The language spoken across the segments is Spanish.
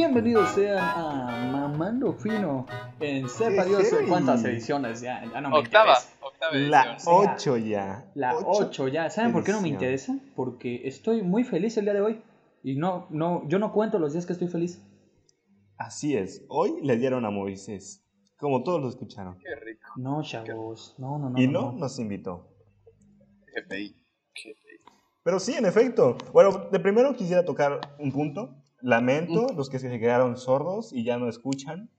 Bienvenidos sean a Mamando Fino en sepa Dios Sí. cuántas ediciones ya, ya no me Octava, interesa. octava La edición. 8 ya. La Ocho 8 ya. ¿Saben por qué no me interesa? Porque estoy muy feliz el día de hoy. Y no, no, yo no cuento los días que estoy feliz. Así es. Hoy le dieron a Moisés. Como todos lo escucharon. Qué rico. No, chavos. No, no, no. y no, no nos invitó. GPI. Pero sí, en efecto. Bueno, de primero quisiera tocar un punto. Lamento los que se quedaron sordos y ya no escuchan.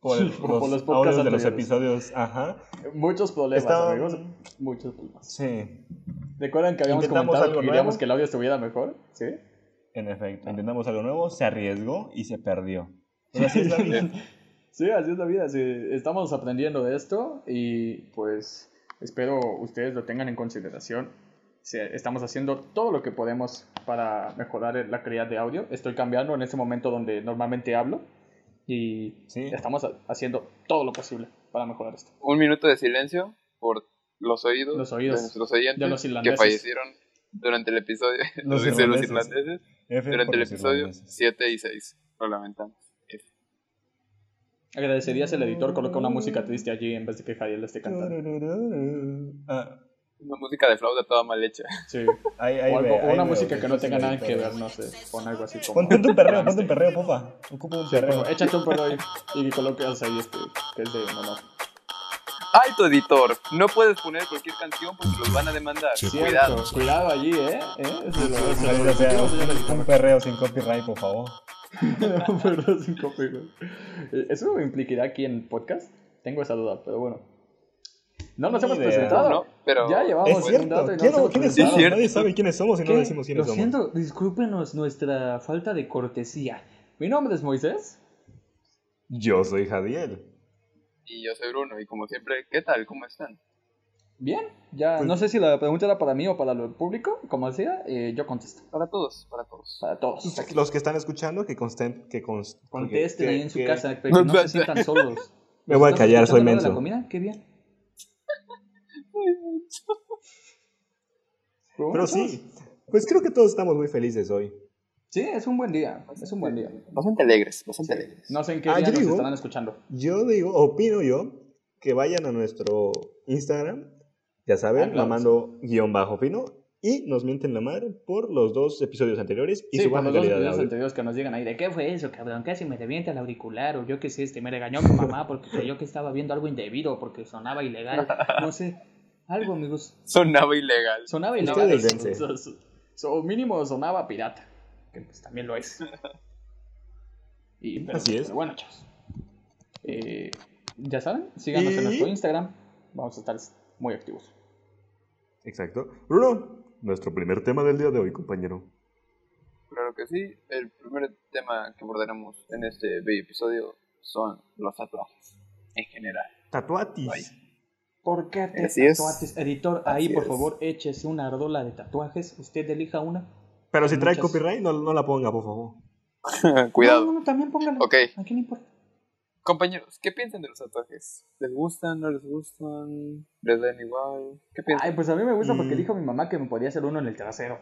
Por, el- Por los, los podcasts audios de los episodios. Ajá. Muchos problemas, Estaban- amigos. Muchos problemas. Sí, ¿Recuerdan que habíamos Intentamos comentado algo que queríamos nuevo. que el audio estuviera mejor? ¿Sí? en efecto. Intentamos algo nuevo, se arriesgó y se perdió. Pero así es la vida. Sí, así es la vida. sí, estamos aprendiendo de esto y pues espero ustedes lo tengan en consideración. Estamos haciendo todo lo que podemos para mejorar la calidad de audio. Estoy cambiando en este momento donde normalmente hablo y Sí. estamos ha- haciendo todo lo posible para mejorar esto. Un minuto de silencio por los oídos, Los oídos de nuestros oyentes de los que fallecieron durante el episodio. Los Los, de los irlandeses. irlandeses. Durante el episodio irlandeses. 7 y 6. Lo lamentamos. F. Agradecerías el editor coloca una música triste allí en vez de que Javier le esté cantando. Ah, Una música de flauta toda mal hecha. Sí. ahí- ahí O, algo- ve- o ahí una veo música que no tenga nada que ver, no sé. Pon algo así como. Ponte, un perreo, ponte un perreo, popa. Ocupa un Sí, perreo. pero échate un perro ahí y colocas ahí este, que es de. ¡Ay, tu editor! No puedes poner cualquier canción porque los van a demandar. Cierto, Cuidado. cuidado allí, ¿eh? ¿Eh? Un perreo sin copyright, por favor. Un perro sin copyright. Eh, ¿Eso implicará aquí en podcast? Tengo esa duda, pero bueno. No nos hemos idea. presentado. No, pero Ya llevamos Es un cierto. dato y no ¿Quién- nos hemos ¿Quiénes somos? cierto. Nadie sabe quiénes somos y no decimos quiénes Lo somos. siento, discúlpenos nuestra falta de cortesía. Mi nombre es Moisés. Yo soy Jadiel. Y yo soy Bruno. Y como siempre, ¿qué tal? ¿Cómo están? Bien, ya Pues- no sé si la pregunta era para mí o para el público. Como decía, eh, yo contesto. Para todos, para todos. Para todos. Los que están escuchando, que consten, que cons- Contesten que- ahí en su que- casa, pero que no se sientan solos. Me voy a ¿Estás callar, soy menso. la comida? Qué bien. Pero sí, pues creo que todos estamos muy felices hoy. Sí, es un buen día. Es un buen día. Bastante alegres, bastante alegres. No sé en qué Ah, día yo nos digo- estarán escuchando. Yo digo, opino yo, que vayan a nuestro Instagram, ya saben, Ah, claro, mamando guion bajo fino, y nos mienten la madre por los dos episodios anteriores y sí, su por los dos calidad de videos audio. anteriores que nos digan ahí de qué fue eso, cabrón, casi me revienta el auricular o yo qué sé, este, me regañó mi mamá porque creyó que estaba viendo algo indebido porque sonaba ilegal. No sé, algo, amigos. Sonaba ilegal. Sonaba ilegal. dense. So- so- so- o mínimo sonaba pirata, que pues también lo es. Y, pero, Así es. pero bueno, chavos. Eh, ya saben, síganos en nuestro Instagram. Vamos a estar muy activos. Exacto. Bruno, nuestro primer tema del día de hoy, compañero. Claro que sí. El primer tema que abordaremos en este bello episodio son los tatuajes en general. Tatuatis. ¿Por qué te Así es. tatuajes? Editor, ahí Así por es. favor échese una ardola de tatuajes. Usted elija una. Pero si trae Muchas- copyright, no, no la ponga, por favor. Cuidado. No, no, no, también póngalo. Ok. ¿A quién importa? Compañeros, ¿qué piensan de los tatuajes? ¿Les gustan? ¿No les gustan? ¿Les dan igual? ¿Qué piensan? Ay, pues a mí me gusta porque Mm. dijo mi mamá que me podía hacer uno en el trasero.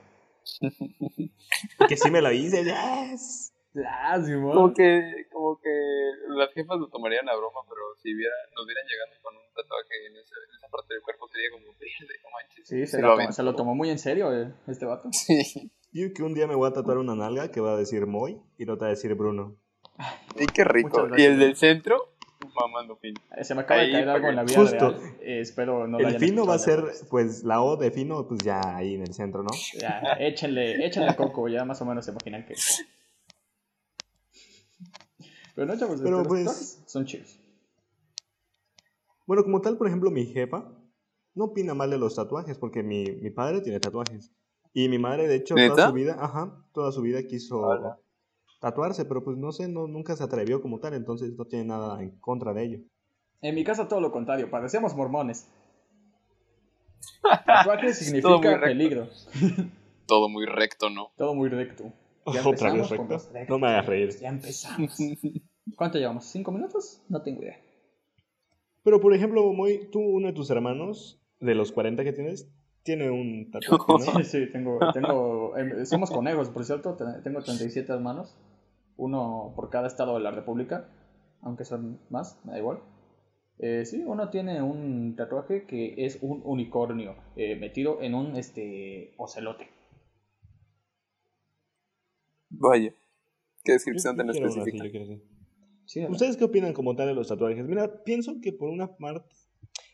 que sí me lo hice, yes. Ah. Como que, como que las jefas lo tomarían a broma, pero si viera, nos vieran llegando con un tatuaje en, ese- en esa parte del cuerpo sería como, "Verde, no manches. Sí, se, Se lo, lo tomó, aventó. se lo tomó muy en serio eh, este vato. Sí. Yo que un día me voy a tatuar una nalga que va a decir Moy y la otra va a decir Bruno. Y qué rico. Y el del centro, mamando fin. Eh, Se me acaba Ahí, de caer algo en la vida justo. real. Eh, espero no el fino va a ser, pues, la O de fino, pues ya ahí en el centro, ¿no? Ya, échenle, échenle coco, ya más o menos se imaginan que. Pero no, chavos, Pero, este, los pues- tatuajes son chidos. Bueno, como tal, por ejemplo, mi jefa no opina mal de los tatuajes porque mi, mi padre tiene tatuajes. Y mi madre, de hecho, toda su vida, ajá, toda su vida quiso tatuarse, pero pues no sé, no, nunca se atrevió como tal, entonces no tiene nada en contra de ello. En mi casa todo lo contrario, parecemos mormones. Tatuaje significa peligro. Todo muy recto, ¿no? Todo muy recto. Ya Otra vez recto. No me hagas reír. Ya empezamos. ¿Cuánto llevamos? ¿Cinco minutos? No tengo idea. Pero, por ejemplo, Moy, tú, uno de tus hermanos, de los 40 que tienes, tiene un tatuaje, ¿no? Sí, sí, tengo, tengo, em, somos conejos, por cierto, te- tengo 37 hermanos. uno por cada estado de la República, aunque son más, me da igual. Eh, sí, uno tiene un tatuaje que es un unicornio eh, metido en un este ocelote. Vaya. Qué descripción tan específica. Sí. ¿Ustedes qué opinan como tal de los tatuajes? Mira, pienso que por una parte,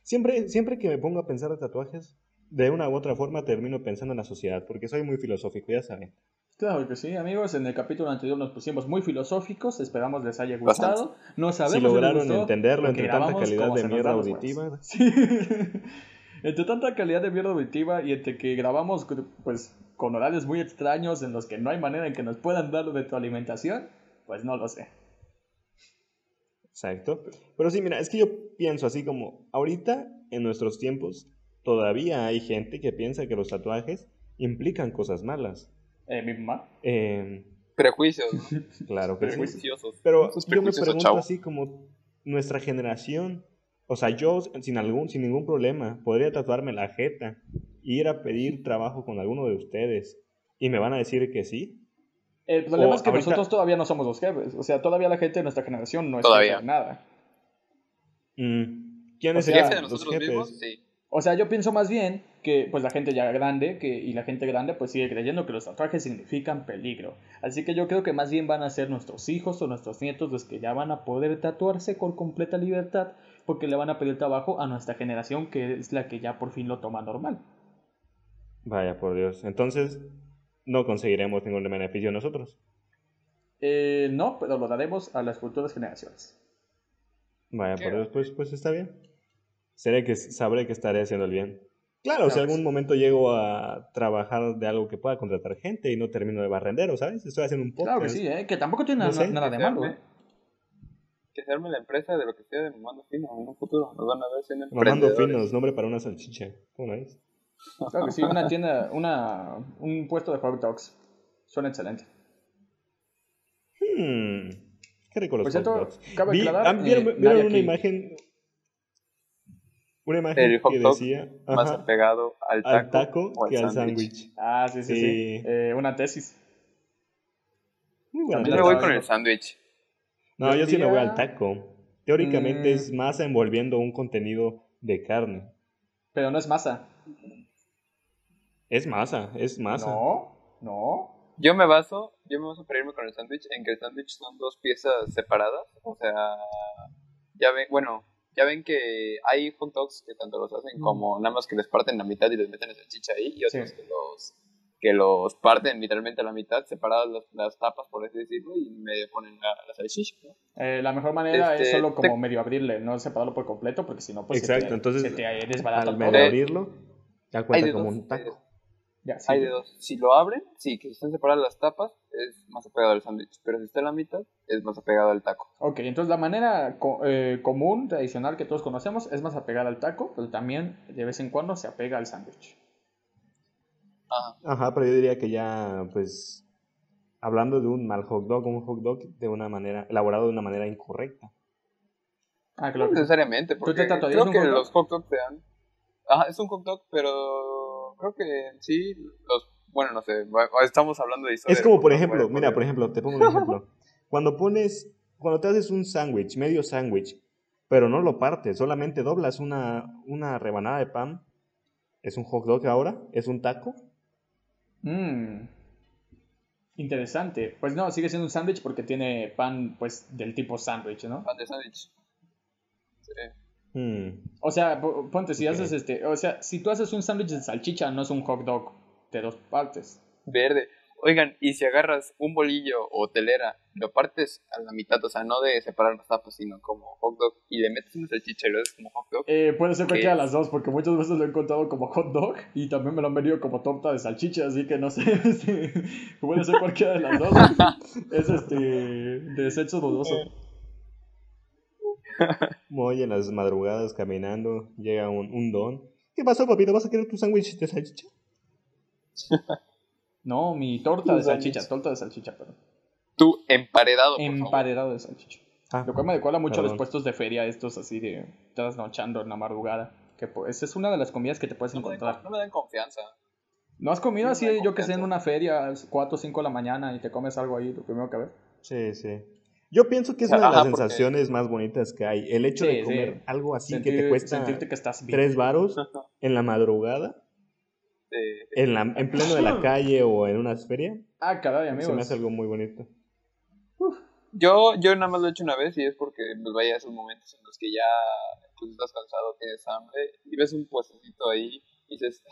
siempre, siempre que me pongo a pensar de tatuajes, de una u otra forma termino pensando en la sociedad, porque soy muy filosófico, ya saben. Claro que sí, amigos. En el capítulo anterior nos pusimos muy filosóficos. Esperamos les haya Bastante. gustado. No sabemos Si les lograron gustó, entenderlo entre tanta calidad de mierda auditiva. Sí. entre tanta calidad de mierda auditiva y entre que grabamos pues con horarios muy extraños en los que no hay manera en que nos puedan dar retroalimentación, pues no lo sé. Exacto. Pero sí, mira, es que yo pienso así como, ahorita, en nuestros tiempos, todavía hay gente que piensa que los tatuajes implican cosas malas. Eh, mi mamá. Eh, Prejuicios, ¿no? claro que sí. Prejuiciosos. Pero yo me pregunto chavo. así como nuestra generación, o sea, yo sin algún sin ningún problema podría tatuarme la jeta e ir a pedir trabajo con alguno de ustedes y me van a decir que sí. El problema O es que ahorita- nosotros todavía no somos los jefes. O sea, todavía la gente de nuestra generación no es Todavía. jefe de nada. Mm, ¿Quiénes O sea, eran Jefe de los nosotros mismos, sí. O sea, yo pienso más bien que pues la gente ya grande que, y la gente grande pues sigue creyendo que los tatuajes significan peligro. Así que yo creo que más bien van a ser nuestros hijos o nuestros nietos los que ya van a poder tatuarse con completa libertad porque le van a pedir trabajo a nuestra generación que es la que ya por fin lo toma normal. Vaya por Dios. Entonces no conseguiremos ningún beneficio nosotros. Eh, no, pero lo daremos a las futuras generaciones. Vaya por Dios, pues, pues está bien. Seré que sabré que estaré haciendo el bien. Claro, si Claro, algún sí. momento llego a trabajar de algo que pueda contratar gente y no termino de barrendero, ¿sabes? Estoy haciendo un podcast. Claro que sí, ¿eh? que tampoco tiene No nada, nada de malo. ¿eh? Que se arme la empresa de lo que sea de Mamando Fino en un futuro. Nos van a ver siendo Mamando finos, nombre para una salchicha. ¿Cómo no es? Claro que sí, una tienda, una, un puesto de hot dogs. Suena excelente. Hmm. Qué rico los Por hot cierto, dogs. cabe Vi- aclarar, ah, ¿Vieron, eh, vieron una imagen? Una imagen El hot que dog decía Más ajá, apegado al taco, al taco o que al sándwich. Ah, sí, sí, sí. Sí. Eh, una tesis. Muy buena También Yo me voy con el sándwich. No, Yo yo sí me voy al taco. Teóricamente Mm. es masa envolviendo un contenido de carne. Pero no es masa. Es masa, es masa. No, no. Yo me baso, yo me baso para irme con el sándwich en que el sándwich son dos piezas separadas. O sea, ya ven, bueno, ya ven que hay hot dogs que tanto los hacen como nada más que les parten la mitad y les meten la salchicha ahí y otros Sí. que los que los parten literalmente a la mitad, separadas las, las tapas, por así decirlo, y me ponen la, la salchicha. ¿no? Eh, la mejor manera es Este, solo como te- medio abrirle, no separarlo por completo, porque si no, pues se Exacto, te- entonces, se te desbarata Al medio abrirlo, ya cuenta como dos. un taco. Ya, sí. Hay de dos. Si lo abren, sí, que están separadas las tapas, es más apegado al sándwich. Pero si está en la mitad, es más apegado al taco. Ok, entonces la manera co- eh, común, tradicional que todos conocemos es más apegada al taco, pero también de vez en cuando se apega al sándwich. Ajá. Ajá, pero yo diría que ya, pues, hablando de un mal hot dog, un hot dog de una manera, elaborado de una manera incorrecta. Ah, No claro. sí. necesariamente, porque te creo un que hot dog? los hot dogs te dan... Ajá, es un hot dog, pero creo que sí, los... Bueno, no sé, estamos hablando de historia Es como, por ejemplo, mira, por ejemplo, te pongo un ejemplo. Cuando pones, cuando te haces un sándwich, medio sándwich, pero no lo partes, solamente doblas una, una rebanada de pan, ¿es un hot dog ahora? ¿Es un taco? Mm. Interesante. Pues no, sigue siendo un sándwich porque tiene pan, pues, del tipo sándwich, ¿no? Pan de sándwich. Sí. Hmm. O sea, po- ponte, si haces este, o sea, si tú haces un sándwich de salchicha, no es un hot dog de dos partes. Verde. Oigan, y si agarras un bolillo o telera, lo partes a la mitad, o sea, no de separar las tapas, sino como hot dog, y le metes una salchicha y lo haces como hot dog. Eh, puede ser ¿Qué cualquiera de las dos, porque muchas veces lo he encontrado como hot dog y también me lo han venido como torta de salchicha, así que no sé, este, puede ser cualquiera de las dos. es este, de sexo dudoso. Muy en las madrugadas caminando, llega un, un don. ¿Qué pasó, papito? ¿Vas a querer tu sándwich de salchicha? No, mi torta de salchicha, torta de salchicha, perdón. Tú, emparedado, por favor. Emparedado de salchicha. Ah, Lo cual me recuerda mucho a los puestos de feria, estos así de trasnochando en la madrugada. Que pues es una de las comidas que te puedes No me, dan, encontrar. no me dan confianza. ¿No has comido no así, yo que sé, en una feria, 4 o 5 de la mañana y te comes algo ahí, lo primero que ves? Sí, sí. Yo pienso que es una de Ajá, las porque- sensaciones más bonitas que hay. El hecho Sí, de sí. comer algo así que te cuesta sentirte que estás bien. tres varos en la madrugada, Sí. en, la, en pleno de la calle o en una feria, Ah, caray, amigos. se me hace algo muy bonito. Yo, yo nada más lo he hecho una vez y es porque pues vaya esos momentos en los que ya pues, estás cansado, tienes hambre y ves un puestecito ahí y dices,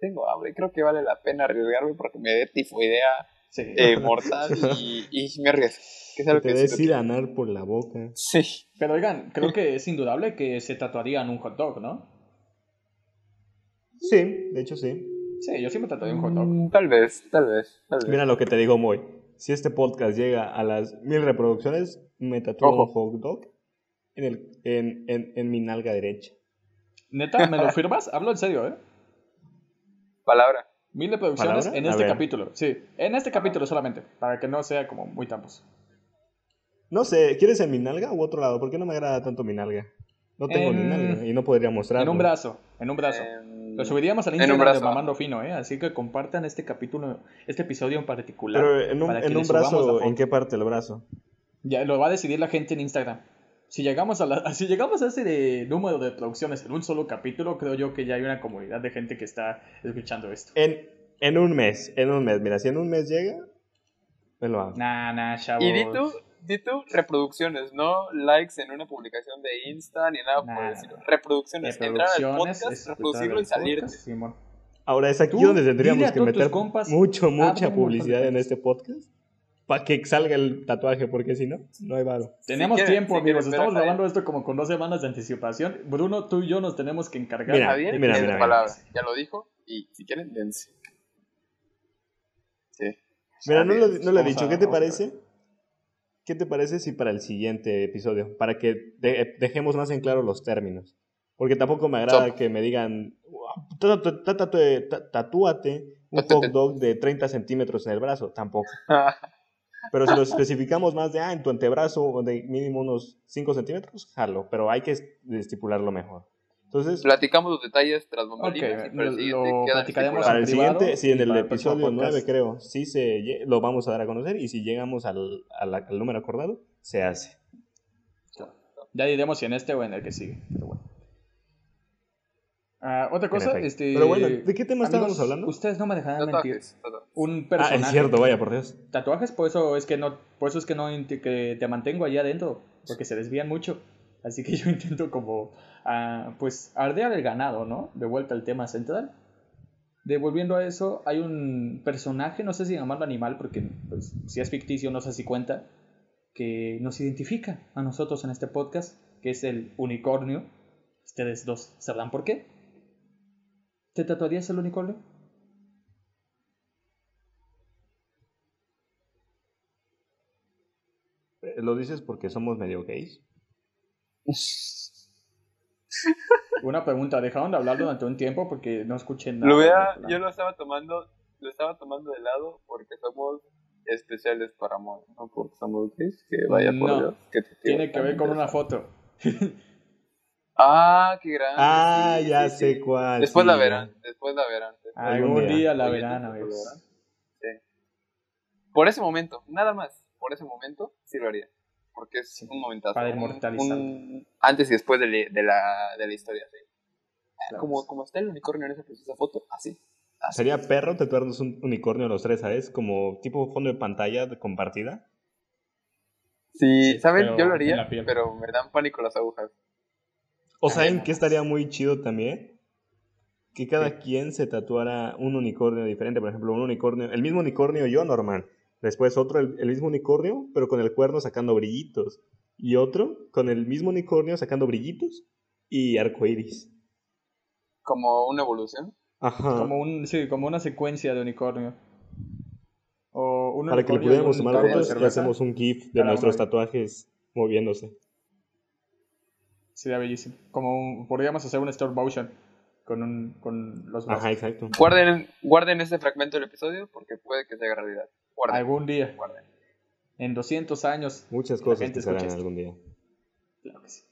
tengo hambre, creo que vale la pena arriesgarme porque me dé tifoidea Sí. eh, mortal y, y me arriesgo. Que es algo Te que lo ir a anar por la boca. Sí. Pero oigan, creo que es indudable que se tatuarían un hot dog, ¿no? Sí, de hecho sí. Sí, yo sí me tatuaría un hot dog. Mm, Tal vez, tal vez, tal vez. Mira lo que te digo, Moy. Si este podcast llega a las mil reproducciones, me tatúo Ojo. un hot dog en, el, en, en, en mi nalga derecha. Neta, ¿me lo firmas? Hablo en serio, ¿eh? Palabra. Mil reproducciones ¿Palabra? en este capítulo. Sí, en este capítulo solamente. Para que no sea como muy tampos. No sé, ¿quieres en mi nalga u otro lado? ¿Por qué no me agrada tanto mi nalga? No tengo ni En- nalga y no podría mostrarlo. En un brazo, en un brazo. Em, Lo subiríamos al en Instagram de. Mamando Fino, ¿eh? Así que compartan este capítulo, este episodio en particular. Pero en un, en un brazo. ¿en qué parte del brazo? Ya lo va a decidir la gente en Instagram. Si llegamos a la, si llegamos a ese de número de reproducciones en un solo capítulo, creo yo que ya hay una comunidad de gente que está escuchando esto. En, en un mes, en un mes. Mira, si en un mes llega, me lo hago. Nah, nah, chavos. Y di tú, di tú reproducciones, no likes en una publicación de Insta ni nada por Nada. el estilo. Reproducciones. Entrar al podcast, reproducirlo y salirte. Simón. Ahora es aquí donde tendríamos que meter compas, mucho, mucha publicidad en este podcast para que salga el tatuaje, porque si no, no hay varo. Tenemos quieren- tiempo, si amigos. Estamos grabando esto como con dos semanas de anticipación. Bruno, tú y yo nos tenemos que encargar. Mira, Javier mira, es mira, mira. palabra. Ya lo dijo. Y si quieren, dense. Sí. Mira, no, lo- no le he dicho, a- ¿qué te parece? ¿Qué te parece si para el siguiente episodio, para que de- dejemos más en claro los términos? Porque tampoco me agrada que me digan, "Tá- tá- tá- tá- tá- tatúate un hot dog de 30 centímetros en el brazo, tampoco. Pero si lo especificamos más de, ah, en tu antebrazo o de mínimo unos 5 centímetros, jalo, pero hay que estipularlo mejor. Entonces, Platicamos los detalles tras bambalinas y para lo- el siguiente lo queda platicaremos para el privado siguiente, sí, en el episodio podcast. 9 creo, sí se, lo vamos a dar a conocer y si llegamos al, a la- al número acordado, se hace. Ya diremos si en este o en el que sigue. Pero bueno. Ah, otra cosa, este. Pero bueno, ¿de qué tema estábamos hablando? Ustedes no me dejarán mentir. Tatuajes. Un Ah, personaje. es cierto, vaya por Dios. Tatuajes, por eso es que no, por eso es que no que te mantengo allá adentro, porque se desvían mucho. Así que yo intento como, ah, pues, ardear el ganado, ¿no? De vuelta al tema central. Devolviendo a eso, hay un personaje, no sé si llamarlo animal, porque pues, si es ficticio no sé si cuenta, que nos identifica a nosotros en este podcast, que es el unicornio. Ustedes dos sabrán por qué. ¿Te tatuarías el unicornio? Eh, ¿Lo dices porque somos medio gays? Una pregunta, ¿dejaron de hablar durante un tiempo porque no escuché nada? Lo plan? yo lo estaba tomando, lo estaba tomando de lado porque somos especiales para amor, no porque somos gays, que vaya por No. Dios. Que te Tiene que ver con una foto. Ah, qué grande. Ah, sí, ya sí, sé sí. cuál. Después la verán, después la verán. Algún día, día. la verán, amigos. Sí. Por ese momento, nada más, por ese momento sí lo haría. Porque es un momentazo. Para un antes y después de, la- de la, de la historia, sí. Claro. Como, como está el unicornio en esa precisa foto, así. así. Sería perro tatuarnos un unicornio a los tres, ¿sabes? Como tipo fondo de pantalla compartida. Sí, ¿saben? Yo lo haría, pero me dan pánico las agujas. ¿O saben qué estaría muy chido también? Que cada quien se tatuara un unicornio diferente. Por ejemplo, un unicornio, el mismo unicornio yo normal. Después otro, el, el mismo unicornio, pero con el cuerno sacando brillitos. Y otro con el mismo unicornio sacando brillitos y arcoiris. Como una evolución. Ajá. Como, un, sí, como una secuencia de unicornio. O un Para que y pudiéramos tomar fotos y hacemos un GIF de nuestros tatuajes moviéndose. Sería bellísimo. Como un- podríamos hacer un stop motion con, un, con los brazos. Ajá, exacto. Guarden, guarden este fragmento del episodio porque puede que se haga realidad. Guarden, Algún día, guarden. en 200 años. Muchas cosas que se harán escucha esto. algún día. Claro que sí.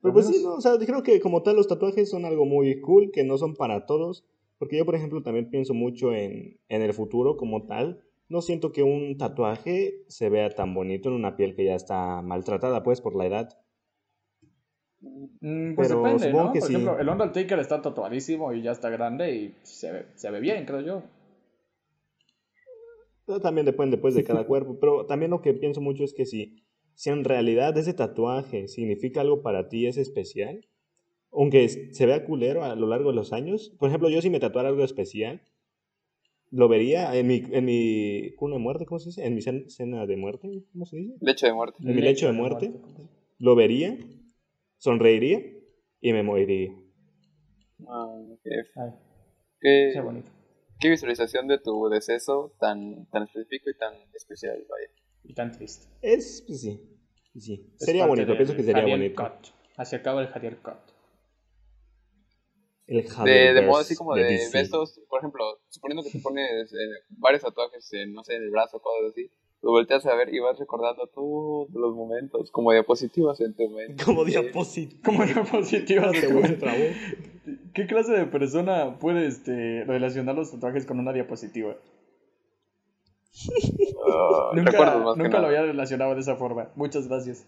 Pero pues sí, no, o sea, creo que como tal los tatuajes son algo muy cool, que no son para todos, porque yo, por ejemplo, también pienso mucho en, en el futuro como tal. no siento que un tatuaje se vea tan bonito en una piel que ya está maltratada, pues, por la edad. Mm, pues Pero depende, supongo ¿no? que Por sí. ejemplo, el Undertaker está tatuadísimo y ya está grande y se ve, se ve bien, creo yo. Pero también depende, pues, de cada cuerpo. Pero también lo que pienso mucho es que si, si en realidad ese tatuaje significa algo para ti, es especial, aunque se vea culero a lo largo de los años. Por ejemplo, yo si me tatuara algo especial, lo vería en mi, en mi cuna de muerte, ¿cómo se dice? En mi cen- cena de muerte, ¿cómo se dice? Lecho de muerte. En mi lecho de muerte. Lo vería, sonreiría y me moriría. Ah, qué, qué- qué bonito. qué visualización de tu deceso tan, tan específico y tan especial, vaya. Y tan triste. Es, pues sí, sí. Es Sería bonito, pienso que sería Javier bonito. Acaba el Javier Cut. El De, de modo así como de, DC. besos, por ejemplo, suponiendo que te pones eh, varios tatuajes, en, no sé, en el brazo, cosas así, lo volteas a ver y vas recordando todos los momentos como diapositivas en tu mente. Como diapositiva. Como diapositivas de. ¿Qué clase de persona puede este, relacionar los tatuajes con una diapositiva? Ah, Nunca, recuerdos más que nunca lo nada. había relacionado de esa forma. Muchas gracias.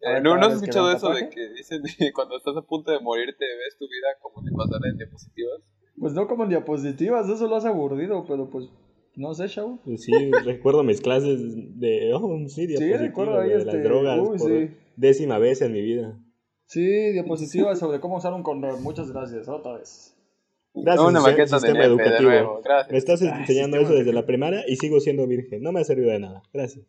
Eh, ¿No, ¿no has escuchado eso de que dicen que cuando estás a punto de morir te ves tu vida como te en diapositivas? Pues no como en diapositivas, eso lo has aburrido, pero pues no sé, chavo. Pues Sí, recuerdo mis clases de. Oh, sí, recuerdo ahí de este, las drogas uy, por sí. décima vez en mi vida. Sí, diapositivas sobre cómo usar un condón. Muchas gracias, otra vez. Gracias, Una sistema- maqueta de sistema de educativo. nuevo, gracias. Me estás Ay, enseñando eso desde la primaria y sigo siendo virgen. No me ha servido de nada. Gracias.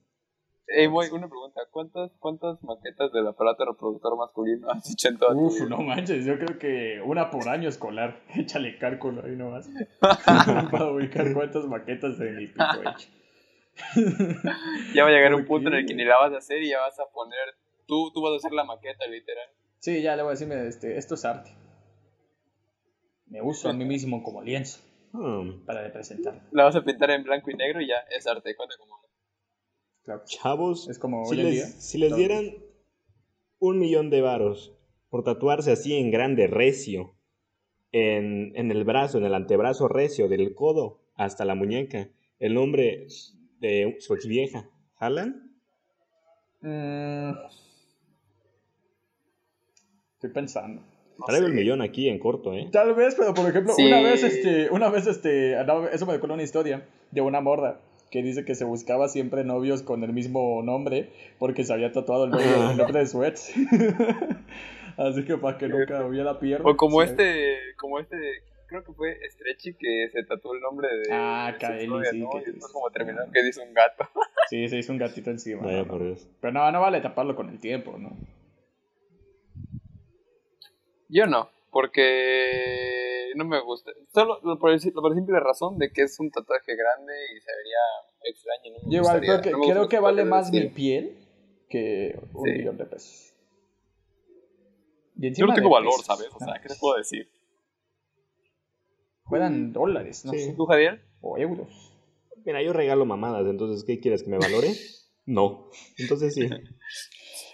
Ey, Moy, una pregunta. ¿Cuántas, ¿Cuántas maquetas del aparato reproductor masculino has hecho en toda Uf, vida? no manches, yo creo que una por año escolar. Échale cálculo ahí nomás. Para ubicar cuántas maquetas de mi pico he hecho. Ya va a llegar un ¿Por punto en el que ni la vas a hacer y ya vas a poner... Tú, tú vas a hacer la maqueta, literal. Sí, ya le voy a decir, este, esto es arte. Me uso a mí mismo como lienzo Hmm, para representar. La vas a pintar en blanco y negro y ya es arte. Cuenta como... Claro. Chavos, Es como si hoy en les, día. si les todo. dieran un millón de varos por tatuarse así en grande, recio, en, en el brazo, en el antebrazo recio, del codo hasta la muñeca, el nombre de su ex vieja, ¿jalan? Mm. Estoy pensando. No Traigo el millón aquí en corto, ¿eh? Tal vez, pero por ejemplo, Sí. una vez, este, una vez, este, andaba- eso me recuerda una historia de una morra que dice que se buscaba siempre novios con el mismo nombre porque se había tatuado el nombre, el nombre de su ex. Así que para que nunca hubiera pierna. O como sí. este... Como este... Creo que fue Stretchy que se tatuó el nombre de... Ah, Kaeli, sí, ¿no? que- Y después como terminó que dice un gato. Sí, se hizo un gatito encima. Vaya ¿no? por Dios. Pero no, no vale taparlo con el tiempo, ¿no? Yo no, porque no me gusta. Solo lo por, el, si- por la simple razón de que es un tatuaje grande y se vería extraño. No me Yo igual gustaría- creo que, no me creo que vale más mi estilo. piel que un Sí. millón de pesos. Y Yo no tengo valor, pesos, ¿sabes? O sea, ¿qué te puedo decir? Fueran dólares, no Sí. ¿Tú, Javier? o euros. Mira, yo regalo mamadas, entonces, ¿qué quieres? ¿Que me valore? No. Entonces sí.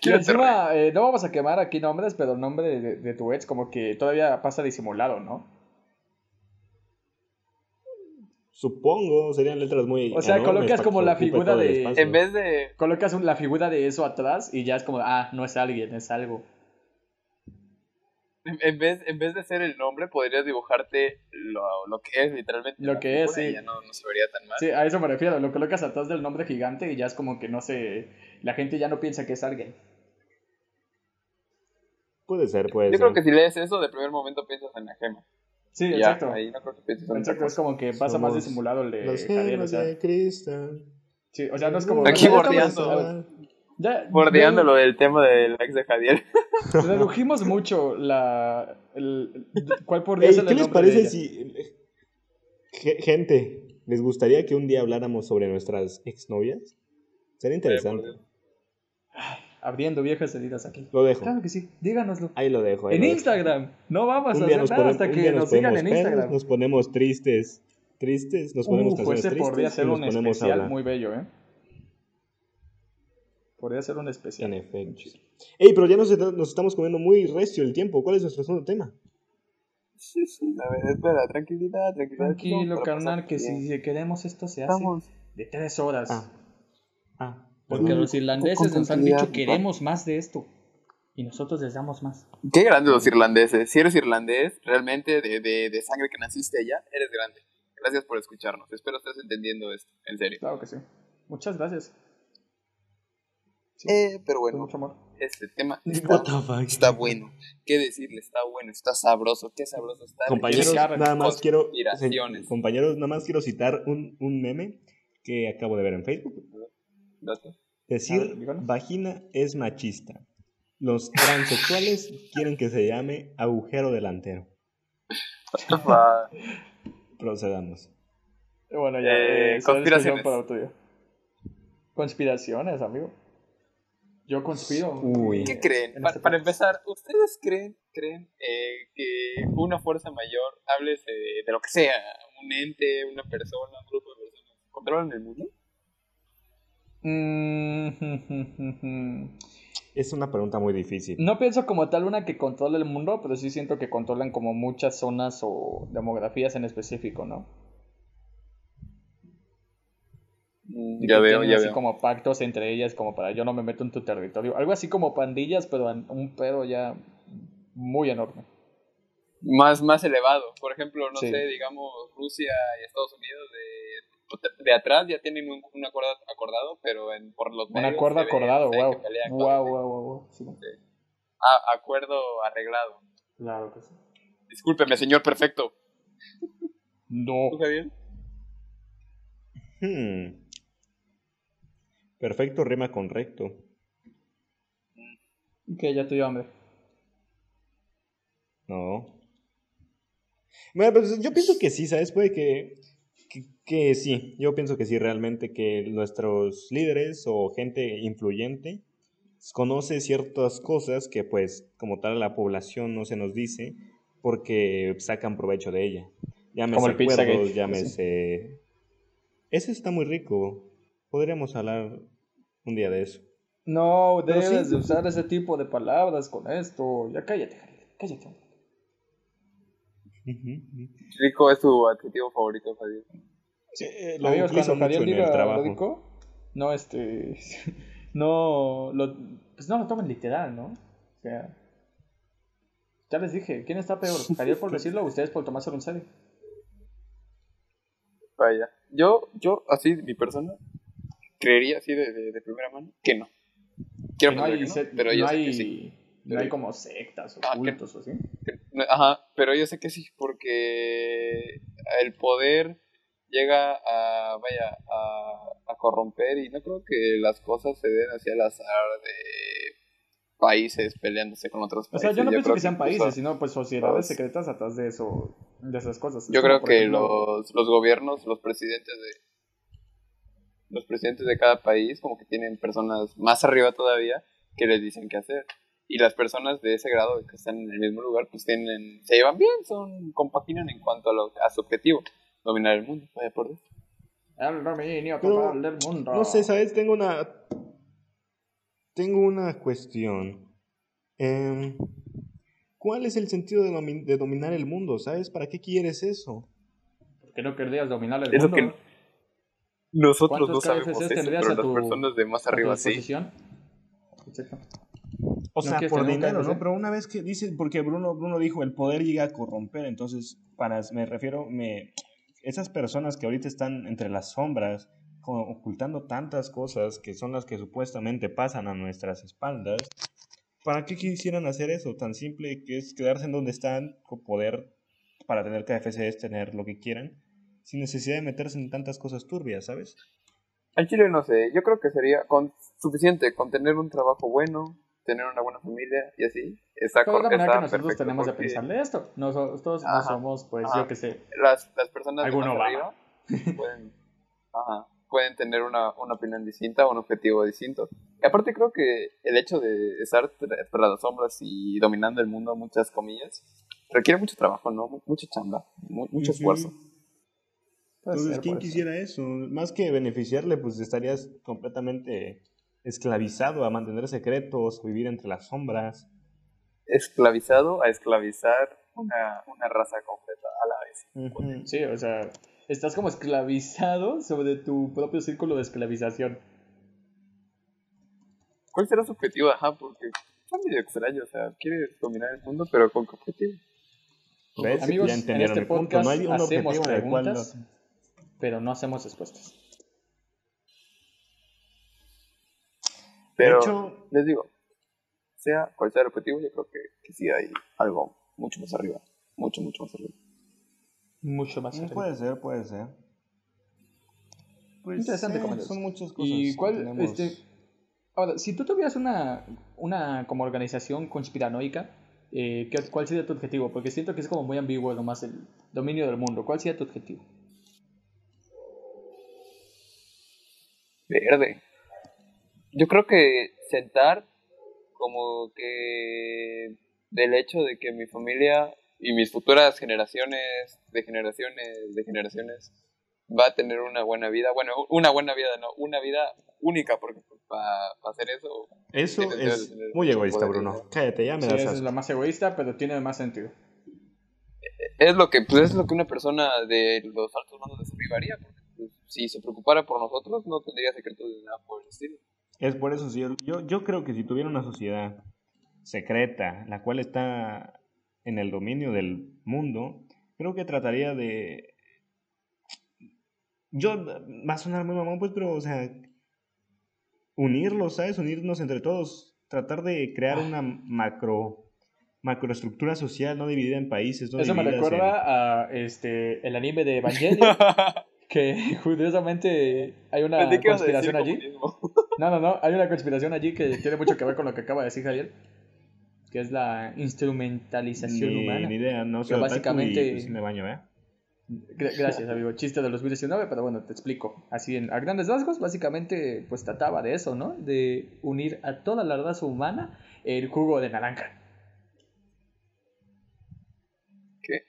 Y encima, eh, no vamos a quemar aquí nombres, pero el nombre de, de tu ex como que todavía pasa disimulado, ¿no? Supongo, serían letras muy. O sea, enormes colocas como la figura de-. En vez de... Colocas un- la figura de eso atrás y ya es como, ah, no es alguien, es algo. En en vez, en vez de ser el nombre, podrías dibujarte lo, lo que es literalmente. Lo que es, y sí. Ya no, no se vería tan mal. Sí, a eso me refiero, lo colocas atrás del nombre gigante y ya es como que no sé, la gente ya no piensa que es alguien. Puede ser, puede Yo ser. creo que si lees eso, de primer momento piensas en la gema. Sí, exacto. Ahí no creo que Exacto, es como que pasa más disimulado el de Los Javier, o sea, de cristal. sí, o sea, no es como... Aquí bordeando. Ya, Bordeando lo del tema del ex de Javier. Redujimos mucho la... El, ¿Cuál podría Ey, ser el ¿Qué les parece si. Ge- Gente, ¿les gustaría que un día habláramos sobre nuestras exnovias? Sería interesante. Abriendo viejas heridas aquí. Lo dejo. Claro que sí, díganoslo. Ahí lo dejo. ahí En lo dejo. Instagram. No vamos Un a hacer nada ponemos- hasta que nos sigan ponemos en pedos, Instagram. nos ponemos tristes. Tristes, nos ponemos Uf, canciones ese tristes. podría ser un ponemos especial muy bello, ¿eh? Podría ser un En especial. efecto. Ey, pero ya nos, nos estamos comiendo muy recio el tiempo. ¿Cuál es nuestro segundo tema? A ver, espera, tranquilidad, tranquilidad. Tranquilo, carnal, que bien. si queremos esto se hace. De tres horas. Ah. Ah. Porque los irlandeses nos han dicho queremos más de esto. Y nosotros les damos más. Qué grandes los irlandeses. Si eres irlandés, realmente de, de, de sangre que naciste allá, eres grande. Gracias por escucharnos. Espero estés entendiendo esto, en serio. Claro que sí. Muchas gracias. Sí, Eh, pero bueno, mucho amor. este tema What está, the fuck? está bueno. ¿Qué decirle? Está bueno, está sabroso. Qué sabroso está. Compañeros, nada más quiero compañeros, nada más quiero citar un, un meme que acabo de ver en Facebook. Date. Decir ver, vagina es machista. Los transexuales quieren que se llame agujero delantero. Procedamos. Bueno, ya. Eh, Eh, conspiraciones. para. Conspiraciones, amigo. Yo conspiro. Uy. ¿Qué creen? En este para empezar, ¿ustedes creen, creen eh, que una fuerza mayor, hables de, de lo que sea, un ente, una persona, un grupo de personas, controlan el mundo? Mm, Es una pregunta muy difícil. No pienso como tal una que controle el mundo, pero sí siento que controlan como muchas zonas o demografías en específico, ¿no? Y ya que veo, ya así veo. como pactos entre ellas, como para yo no me meto en tu territorio. Algo así como pandillas, pero un pedo ya muy enorme. Más, más elevado. Por ejemplo, no Sí. sé, digamos, Rusia y Estados Unidos de, de atrás ya tienen un, un acuerdo acordado, pero en, por los Un medios acuerdo se ve, acordado, wow. pelean Wow, wow, wow, wow. Sí, Ah, acuerdo arreglado. claro que sí. Discúlpeme, señor perfecto. No. ¿Tú, Javier? Hmm. Perfecto rima con recto. Que ya te dio hambre. No. Bueno, pues yo pienso que sí, ¿sabes? Puede que, que, sí. Yo pienso que sí, realmente, que nuestros líderes o gente influyente conoce ciertas cosas que, pues, como tal, la población no se nos dice porque sacan provecho de ella. Llámese Como el sí. llámese... Ese está muy rico. Podríamos hablar un día de eso. No, Pero debes sí. de usar ese tipo de palabras con esto. Ya cállate, Javier, cállate. Rico es tu adjetivo favorito, Javier. Sí, eh, lo Amigos, cuando Javier mucho en diga el trabajo. rico, no, este, no, lo, pues no lo tomen literal, ¿no? O sea, ya les dije, ¿quién está peor? ¿Javier por decirlo o ustedes por tomárselo en serio? Vaya. Yo, yo, así, mi persona, creería así de, de, de primera mano que no. Quiero Que no hay, que no, se- pero no yo sé que sí. no hay como sectas o Ah, que- cultos o así. Que- Ajá, pero yo sé que sí, porque el poder llega a, vaya, a, a corromper y no creo que las cosas se den hacia el azar de países peleándose con otros O países. sea, yo no pienso que sean incluso- países, sino pues sociedades secretas atrás de eso, de esas cosas. Yo creo que ejemplo, los, los gobiernos, los presidentes de los presidentes de cada país como que tienen personas más arriba todavía que les dicen qué hacer. Y las personas de ese grado que están en el mismo lugar pues tienen se llevan bien, son compaginan en cuanto a, lo, a su objetivo, dominar el mundo, vaya por Dios. El dominio Pero, total del mundo. No sé, ¿sabes? Tengo una. Tengo una cuestión. Em, ¿Cuál es el sentido de, domi- de dominar el mundo? ¿Sabes? ¿Para qué quieres eso? ¿Por qué no querrías dominar el mundo? que nosotros no ¿Cuántos sabemos eso, pero a las tu- personas de más arriba sí. O ¿No sea, quieres por dinero? ¿no? Pero una vez que dices, porque Bruno, Bruno dijo, el poder llega a corromper, entonces, para, me refiero, me, esas personas que ahorita están entre las sombras, ocultando tantas cosas que son las que supuestamente pasan a nuestras espaldas, ¿para qué quisieran hacer eso? Tan simple que es quedarse en donde están, con poder para tener KFCs, tener lo que quieran, sin necesidad de meterse en tantas cosas turbias, ¿sabes? Al Chile no sé, yo creo que sería suficiente con tener un trabajo bueno, tener una buena familia y así. Está, Pero es la manera que nosotros tenemos de porque pensar de esto. Nosotros no somos, pues, ajá. yo qué sé. Las, las personas de Alguno más arriba pueden, ajá, pueden tener una, una opinión distinta, un objetivo distinto. Y aparte creo que el hecho de estar tra- tras las sombras y dominando el mundo, muchas comillas, requiere mucho trabajo, ¿no? Mu- Mucha chamba, mu- mucho esfuerzo. Puede Entonces, ser, ¿quién quisiera eso? Más que beneficiarle, pues estarías completamente esclavizado a mantener secretos, a vivir entre las sombras. Esclavizado a esclavizar una, una raza completa a la vez. Sí, o sea, estás como esclavizado sobre tu propio círculo de esclavización. ¿Cuál será su objetivo? Ajá, porque está medio extraño, o sea, quiere dominar el mundo, pero ¿con qué objetivo? ¿Ves? Amigos, ya en este punto. No hay un hacemos cual preguntas, pero no hacemos respuestas. Pero, hecho- les digo, sea cual sea el objetivo, yo creo que, que sí hay algo mucho más arriba. Mucho, mucho más arriba. Mucho más. Mm, arriba. Puede ser, puede ser. Pues, Interesante eh, comentario. Son muchas cosas. ¿Y que cuál, tenemos. este, ahora, si tú tuvieras una, una como organización conspiranoica, eh, ¿qué- ¿cuál sería tu objetivo? Porque siento que es como muy ambiguo nomás el dominio del mundo. ¿Cuál sería tu objetivo? Verde. Yo creo que sentar como que del hecho de que mi familia y mis futuras generaciones de generaciones de generaciones va a tener una buena vida. Bueno, una buena vida, no, una vida única, porque para hacer eso Eso es tener muy egoísta, Bruno. ¿no? Cállate, ya me Sí, das esa es más egoísta, pero tiene más sentido. es lo que pues es lo que una persona de los altos mandos de arriba haría, porque pues, si se preocupara por nosotros no tendría secretos de nada por el estilo. Es por eso, sí, yo, yo creo que si tuviera una sociedad secreta, la cual está en el dominio del mundo, creo que trataría de... Yo, va a sonar muy mamón, pues, pero, o sea, unirlos, ¿sabes? Unirnos entre todos, tratar de crear una macro macroestructura social no dividida en países, no Eso me divididas en- recuerda a este, el anime de Evangelion, que curiosamente hay una conspiración allí. No, no, no, hay una conspiración allí que tiene mucho que ver con lo que acaba de decir Javier, que es la instrumentalización Ni, humana. ni idea, no Que sé, básicamente- pues, sí me baño, ¿eh? Gra- Gracias, amigo. Chiste del 2019, pero bueno, te explico. Así, en, a grandes rasgos, básicamente, pues trataba de eso, ¿no? De unir a toda la raza humana el jugo de naranja. ¿Qué?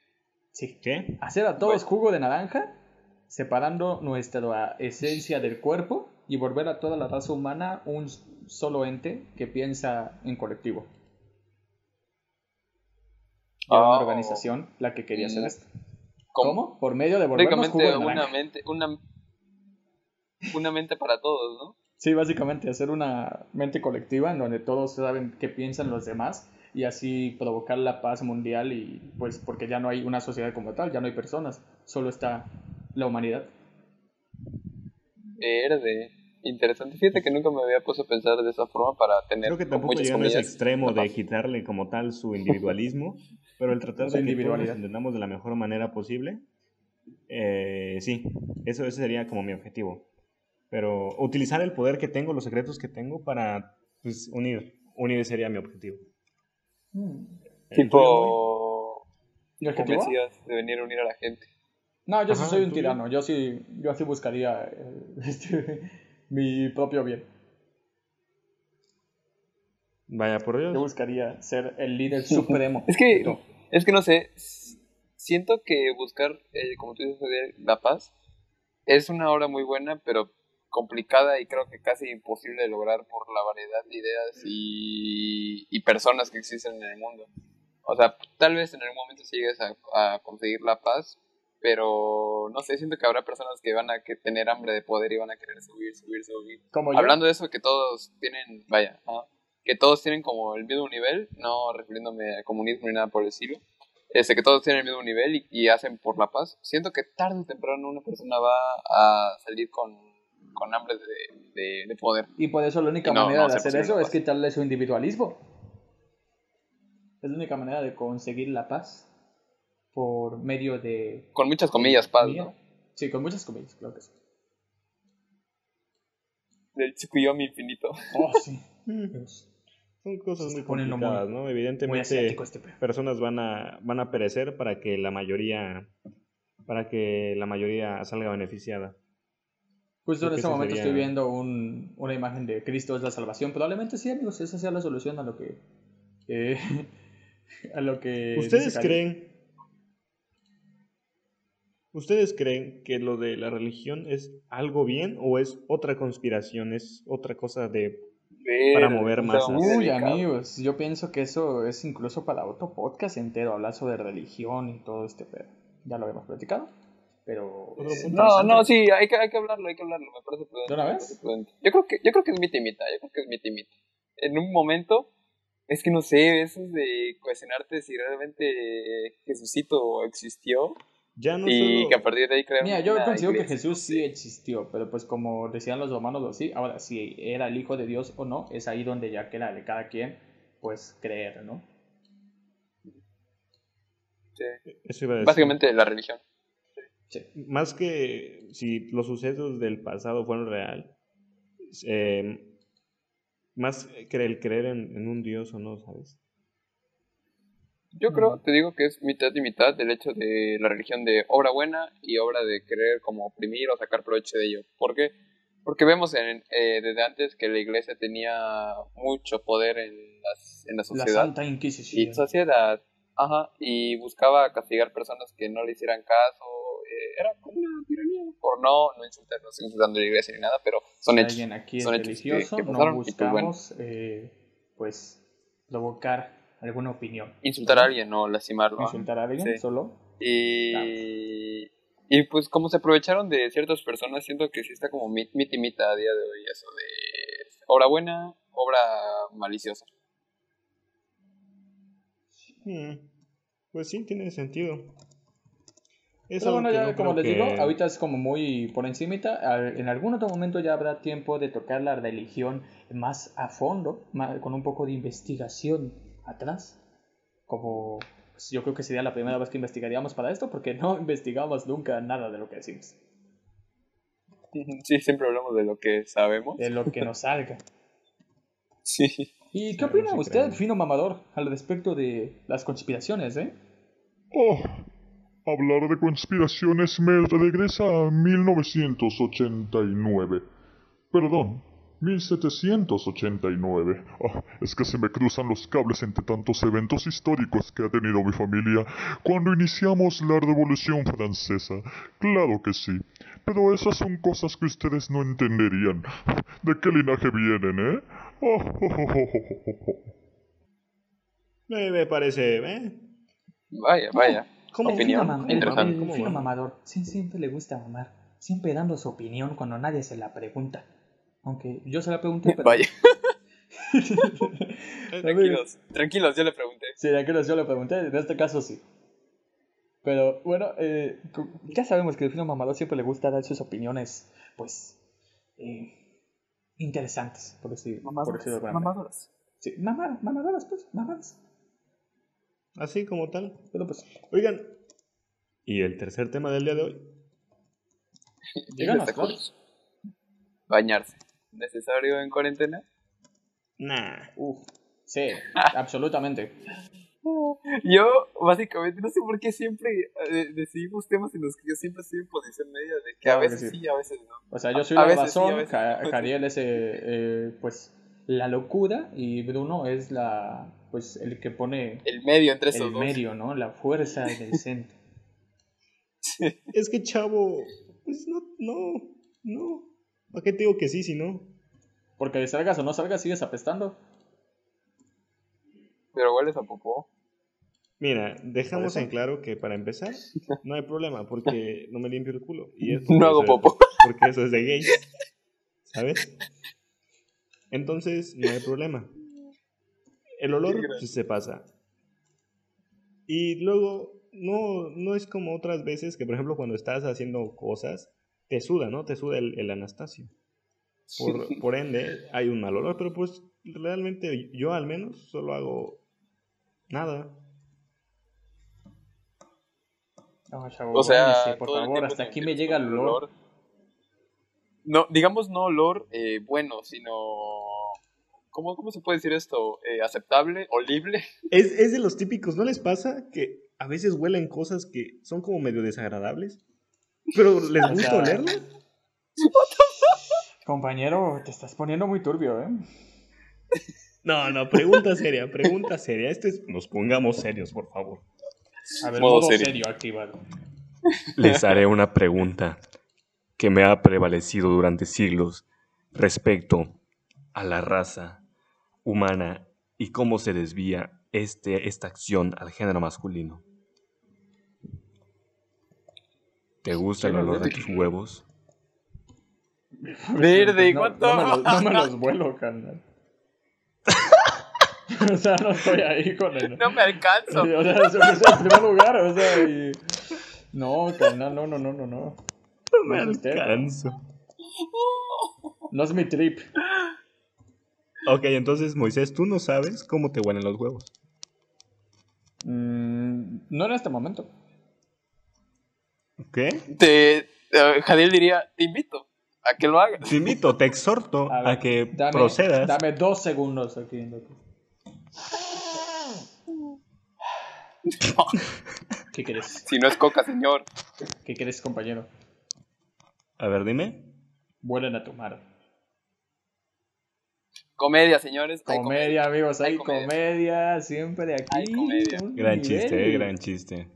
Sí. ¿Qué? Hacer a todos Bueno. jugo de naranja, separando nuestra esencia del cuerpo y volver a toda la raza humana un solo ente que piensa en colectivo. Era una Oh. organización la que quería hacer Mm. esto. ¿Cómo? Por medio de volvernos jugo una naranja. mente, una, una mente para todos, ¿no? Sí, básicamente hacer una mente colectiva en donde todos saben qué piensan los demás y así provocar la paz mundial y pues porque ya no hay una sociedad como tal, ya no hay personas, solo está la humanidad. Verde. Interesante. Fíjate que nunca me había puesto a pensar de esa forma para tener Creo que tampoco llegando a ese extremo de quitarle como tal su individualismo, pero el tratar de que todos nos individualidad. entendamos de la mejor manera posible, eh, sí, eso ese sería como mi objetivo. Pero utilizar el poder que tengo, los secretos que tengo para pues, unir, unir sería mi objetivo. ¿El tuyo, Moy? Tipo, ¿Y objetivo? de venir a unir a la gente. No, yo sí soy un tirano, yo sí, yo así buscaría eh, este, mi propio bien. Vaya por Yo Dios. buscaría ser el líder supremo. Es que, es que no sé, siento que buscar, eh, como tú dices, la paz es una obra muy buena, pero complicada y creo que casi imposible de lograr por la variedad de ideas y, y personas que existen en el mundo. O sea, tal vez en algún momento sí llegues a, a conseguir la paz, pero no sé, siento que habrá personas que van a que tener hambre de poder y van a querer subir, subir, subir. Como yo. Hablando de eso, que todos tienen, vaya, ah, que todos tienen como el mismo nivel, no refiriéndome a comunismo ni nada por el estilo, este, que todos tienen el mismo nivel y, y hacen por la paz. Siento que tarde o temprano una persona va a salir con, con hambre de, de, de poder. Y por eso la única no- manera no de hacer eso es quitarle su individualismo. Es la única manera de conseguir la paz por medio de... Con muchas comillas, paz. ¿no? Sí, con muchas comillas, claro que sí. Del Tsukuyomi infinito. Oh, sí. Dios. Son cosas muy poniendo muy- complicadas, ¿no? Evidentemente, este personas van a, van a perecer para que la mayoría para que la mayoría salga beneficiada. Justo en este ese momento sería- estoy viendo un- una imagen de Cristo es la salvación. Probablemente sí, amigos, esa sea la solución a lo que... eh, a lo que... ¿Ustedes creen ¿Ustedes creen que lo de la religión es algo bien o es otra conspiración, es otra cosa de Para mover masas. muy Uy, amigos, yo pienso que eso es incluso para otro podcast entero, hablar sobre religión y todo este pedo. Ya lo habíamos platicado. Pero... Otro punto No, no, sí, hay que, hay que hablarlo, hay que hablarlo, me parece prudente. ¿De una vez? prudente. Yo creo que, yo creo que es mi timita, yo creo que es mi timita. En un momento, es que no sé, eso es de cuestionarte si realmente Jesucito existió Ya no y solo... que a partir de ahí creamos Mira, yo considero que. Jesús sí existió, pero pues como decían los romanos o sí, ahora si era el hijo de Dios o no, es ahí donde ya queda de cada quien, pues creer, ¿no? Sí. Eso iba a decir. Básicamente la religión. Sí. Más que si los sucesos del pasado fueron real, eh, más que el creer en, en un Dios o no, ¿sabes? Yo creo, te digo que es mitad y mitad del hecho de la religión de obra buena y obra de querer como oprimir o sacar provecho de ello. ¿Por qué? Porque vemos en, eh, desde antes que la iglesia tenía mucho poder en, las, en la La sociedad. Santa y Inquisición. sociedad, ajá, y buscaba castigar personas que no le hicieran caso. eh, era como una tiranía. Por no, no insultar, no estoy insultando a la iglesia ni nada, pero son hechos. alguien aquí es son hechos que- no y, pues, bueno. buscamos eh, pues provocar alguna opinión. Insultar a alguien, no lastimarlo. Insultar a alguien Sí. solo. Y, y pues como se aprovecharon de ciertas personas, siento que sí está como mit, mit y mita a día de hoy eso de obra buena, obra maliciosa. Hmm, Pues sí, tiene sentido. Es Pero algo bueno, ya no como les digo, ahorita es como muy por encimita. En algún otro momento ya habrá tiempo de tocar la religión más a fondo, ma- con un poco de investigación atrás. Como pues, yo creo que sería la primera vez que investigaríamos para esto, porque no investigamos nunca nada de lo que decimos, Sí, siempre hablamos de lo que sabemos. de lo que nos salga. Sí. ¿Y qué opina usted, fino mamador, al respecto de las conspiraciones, eh? Oh, hablar de conspiraciones me regresa a 1989. Perdón, 1789. Ah, es que se me cruzan los cables entre tantos eventos históricos que ha tenido mi familia cuando iniciamos la Revolución Francesa. Claro que sí. Pero esas son cosas que ustedes no entenderían. ¿De qué linaje vienen, eh? Oh, oh, oh, oh, oh, oh, oh. Me, me parece, ¿eh? Vaya, vaya. ¿Cómo? Opinión. interesante. ¿Cómo mamador sí, siempre le gusta mamar, siempre dando su opinión cuando nadie se la pregunta. Aunque yo se la pregunté, pero... Vaya. Tranquilos, tranquilos, yo le pregunté. Sí, tranquilos, yo le pregunté, en este caso sí. Pero bueno, eh, ya sabemos que el fino mamador siempre le gusta dar sus opiniones, pues, eh, interesantes, por decir, por decirlo de alguna manera. Mamadoras. Sí, mamá- mamadoras, pues, mamadas. Así como tal. Pero pues, Oigan, y el tercer tema del día de hoy. díganos, curioso. Bañarse. ¿Necesario en cuarentena? Nah. Uf, sí, absolutamente. Yo, básicamente, no sé por qué siempre eh, decidimos temas en los que yo siempre estoy en posición media de que a que veces sí. sí, a veces no. O sea, yo soy A la sí, razón. Jariel es, eh, eh, pues, la locura y Bruno es la, pues, el que pone El medio entre esos el dos. medio, ¿no? La fuerza del centro. Es que chavo, pues no, no, no. ¿Para qué te digo que sí si no? Porque salgas o no salgas, sigues apestando. Pero hueles a popó. Mira, dejamos en claro que para empezar no hay problema porque no me limpio el culo. Y es No hago popó. Porque eso es de gay. ¿Sabes? Entonces no hay problema. El olor sí se pasa. Y luego, no, no es como otras veces que, por ejemplo, cuando estás haciendo cosas, te suda, ¿no? Te suda el, el Anastasio. Por, por ende, hay un mal olor, pero pues realmente yo al menos solo hago nada. No, chavo, O sea, por favor, hasta aquí me llega el olor. No, digamos no olor eh, bueno, sino... ¿Cómo, ¿Cómo se puede decir esto? Eh, ¿Aceptable? ¿Olible? Es, es de los típicos, ¿no les pasa que a veces huelen cosas que son como medio desagradables? Pero les gusta sea, olerlas. Compañero, te estás poniendo muy turbio, ¿eh? No, no, pregunta seria, pregunta seria. Este es, nos pongamos serios, por favor. A ver, Modo modo, serio. serio. activado. Les haré una pregunta que me ha prevalecido durante siglos respecto a la raza humana y cómo se desvía este, esta acción al género masculino. ¿Te gusta el olor de tus huevos? Verde, ¿y no, cuánto? No me, los, no me los vuelo, carnal. o sea, no estoy ahí con el. No me alcanzo. O sea, es es el primer lugar, o sea, y... No, carnal, no, no, no, no, no. No me No alcanzo. No es mi trip. Ok, entonces, Moisés, tú no sabes cómo te huelen los huevos. Mm, no en este momento. ¿Qué? Te, eh, Jadiel diría, te invito a que lo hagas. Te invito, te exhorto a, ver, que dame, procedas. Dame dos segundos aquí. loco. ¿Qué quieres? Si no es coca, señor. ¿Qué quieres, compañero? A ver, dime. Vuelen a tu mar. Comedia, señores. hay Comedia, amigos, hay, Hay comedia. comedia. siempre aquí. Hay comedia. Gran nivel. chiste, eh, gran chiste.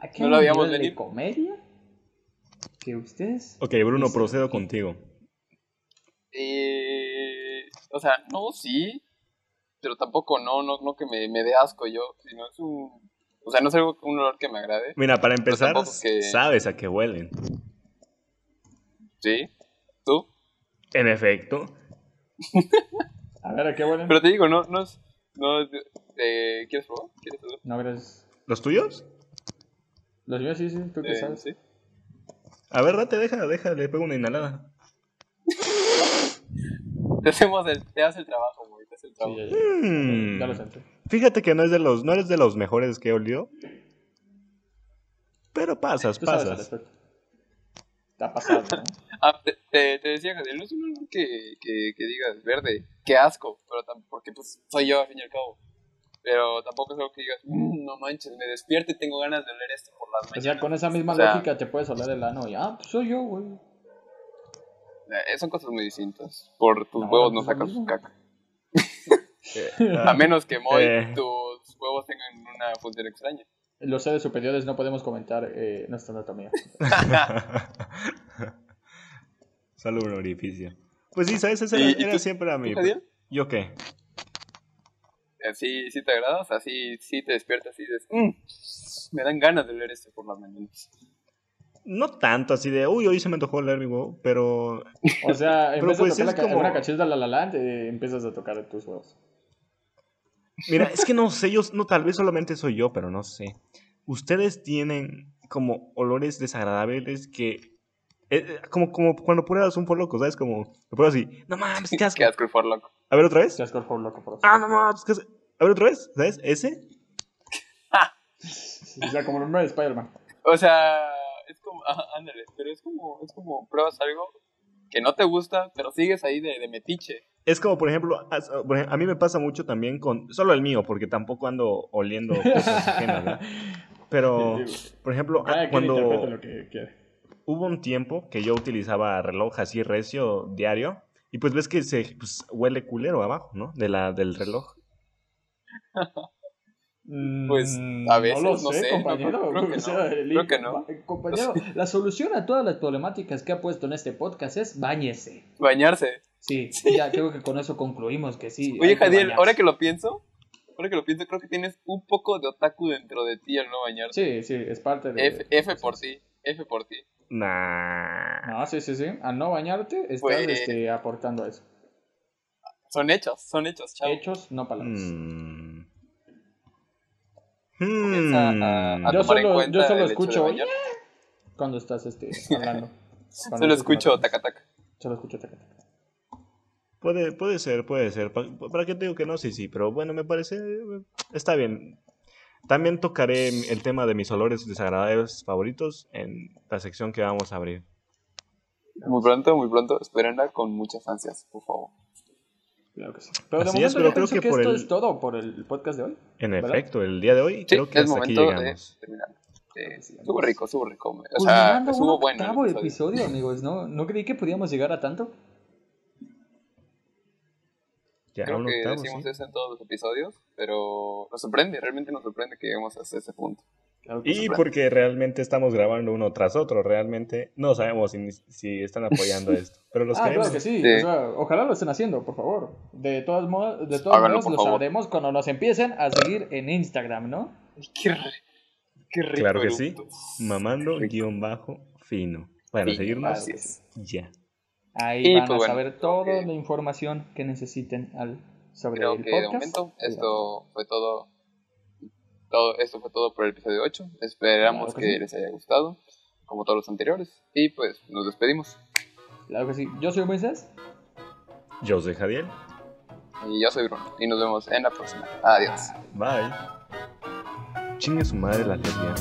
Aquí No hay lo habíamos nivel de venir. comedia? ¿Que ustedes? Ok, Bruno, Dice- procedo contigo. Eh, o sea, no, sí. Pero tampoco no, no, no que me, me dé asco yo. Sino es un. O sea, no es algo, un olor que me agrade. Mira, para empezar, que- sabes a qué huelen. Sí. ¿Tú? En efecto. A ver, ¿a qué huelen? Pero te digo, no, no es. No es de- de- ¿Quieres probar? ¿Quieres probar? No, gracias. ¿Los tuyos? Los míos sí, sí, tú qué Eh, sabes. sí. A ver, date, deja, deja, le pego una inhalada. Te hacemos el, te haces el trabajo, güey. Te haces el Sí, trabajo. ya, ya. Mm. Ya lo senté. Fíjate que no es de los, no eres de los mejores que he olido. Pero pasas, Tú pasas. ha pasado, ¿no? Ah, te, te, te decía, Jadiel, no es un olor que, que, que digas verde. Qué asco. Pero tam- porque pues soy yo, al fin y al cabo. Pero tampoco es algo que digas, "Mm, no manches, me despierto y tengo ganas de oler esto por las O mañanas. sea, con esa misma O sea, lógica te puedes oler el ano y, ah, pues soy yo, güey. eh, son cosas muy distintas. Por tus No, huevos no pues sacas mismo. caca. Eh, A menos que Moy, Eh. tus huevos tengan una función extraña. Los seres superiores no podemos comentar eh, nuestra anatomía. Solo un orificio. Pues sí, ¿sabes? Ese ¿Y- era, y era tú- siempre a ¿Tú, mi... Jadiel? ¿Yo qué? Eh, ¿Sí, sí te agrada? O sea, sí, sí te despiertas y dices, "Mm, me dan ganas de oler esto por las mañanas. No tanto así de, uy, hoy se me antojó oler mi huevo, pero O sea, en Pero vez de pues tocar la como- una cachita de la la Land, eh, empiezas a tocar tus huevos. Mira, es que no sé, yo, no, tal vez solamente soy yo, pero no sé. Ustedes tienen como olores desagradables que... eh, eh, como, como cuando pruebas un loco, ¿sabes? Como, lo pruebas así, no mames, qué asco. Qué asco el loco. A ver, ¿otra vez? Loco por. Ah, no mames, qué asco. A ver, ¿otra vez? ¿Sabes? ¿Ese? O sea, como el nombre de Spider-Man. O sea, es como, ajá, ándale, pero es como, es como pruebas algo que no te gusta, pero sigues ahí de, de metiche. Es como, por ejemplo, as- por ej- a mí me pasa mucho también con... Solo el mío, porque tampoco ando oliendo cosas ajenas, ¿no? Pero, por ejemplo, Cada quien interpreta cuando lo que quiere. hubo un tiempo que yo utilizaba reloj así recio diario, y pues ves que se pues, huele culero abajo, ¿no? De la, del reloj. Pues, Mm, a veces, no lo no sé, sé, compañero. creo- creo que O sea, no, el- creo que no. Compañero, la solución a todas las problemáticas que ha puesto en este podcast es bañese. Bañarse. Sí, ya creo que con eso concluimos que sí. Oye, Jadiel, bañarse. ahora que lo pienso, ahora que lo pienso, creo que tienes un poco de otaku dentro de ti al no bañarte. Sí, sí, es parte de. F, F por ti, F por ti. Nah. No, sí, sí, sí. Al no bañarte, estás Pues- este, aportando a eso. Son hechos, son hechos, chao. Hechos, no palabras. Mm. A- Hmm. a Yo solo- yo solo escucho. Cuando estás este, hablando. Cuando Solo escucho taca taca. Solo escucho taca, taca. Puede, puede ser, puede ser. Pa- ¿Para qué te digo que no? Sí, sí, pero bueno, me parece... Está bien. También tocaré el tema de mis olores desagradables favoritos en la sección que vamos a abrir. Muy pronto, muy pronto. Espérenla con muchas ansias, por favor. Claro que sí. Pero de Así momento es, pero yo creo pienso que que, por esto el- es todo por el podcast de hoy. En ¿Verdad? efecto, el día de hoy Sí, creo que es hasta aquí momento de terminar. Eh, Sí, estuvo rico, estuvo rico. O sea, estuvo un bueno. el octavo episodio. episodio, amigos. No, no creí que podíamos llegar a tanto. Ya, Creo que octavo, decimos sí. eso en todos los episodios, pero nos sorprende, realmente nos sorprende que lleguemos hasta ese punto. Claro Y sí. porque realmente estamos grabando uno tras otro, realmente no sabemos si, si están apoyando esto. Pero los Ah, queremos. claro que sí. Sí. O sea, ojalá lo estén haciendo, por favor. De todos modos, de todos Háganlo, modos lo favor. sabremos cuando nos empiecen a seguir en Instagram, ¿no? Qué, rico. Claro que sí. Mamando guion bajo fino. Para Fino, seguirnos ya. Ahí Y, van pues, a bueno, saber toda creo que- la información que necesiten al, sobre Creo el que de podcast. momento esto fue todo. Todo. Esto fue todo por el episodio 8. Esperamos Claro que que sí. les haya gustado, como todos los anteriores. Y pues nos despedimos. Claro que sí. Yo soy Moisés. Yo soy Javier. Y yo soy Bruno. Y nos vemos en la próxima. Adiós. Bye. Chingue su madre la lesbiana.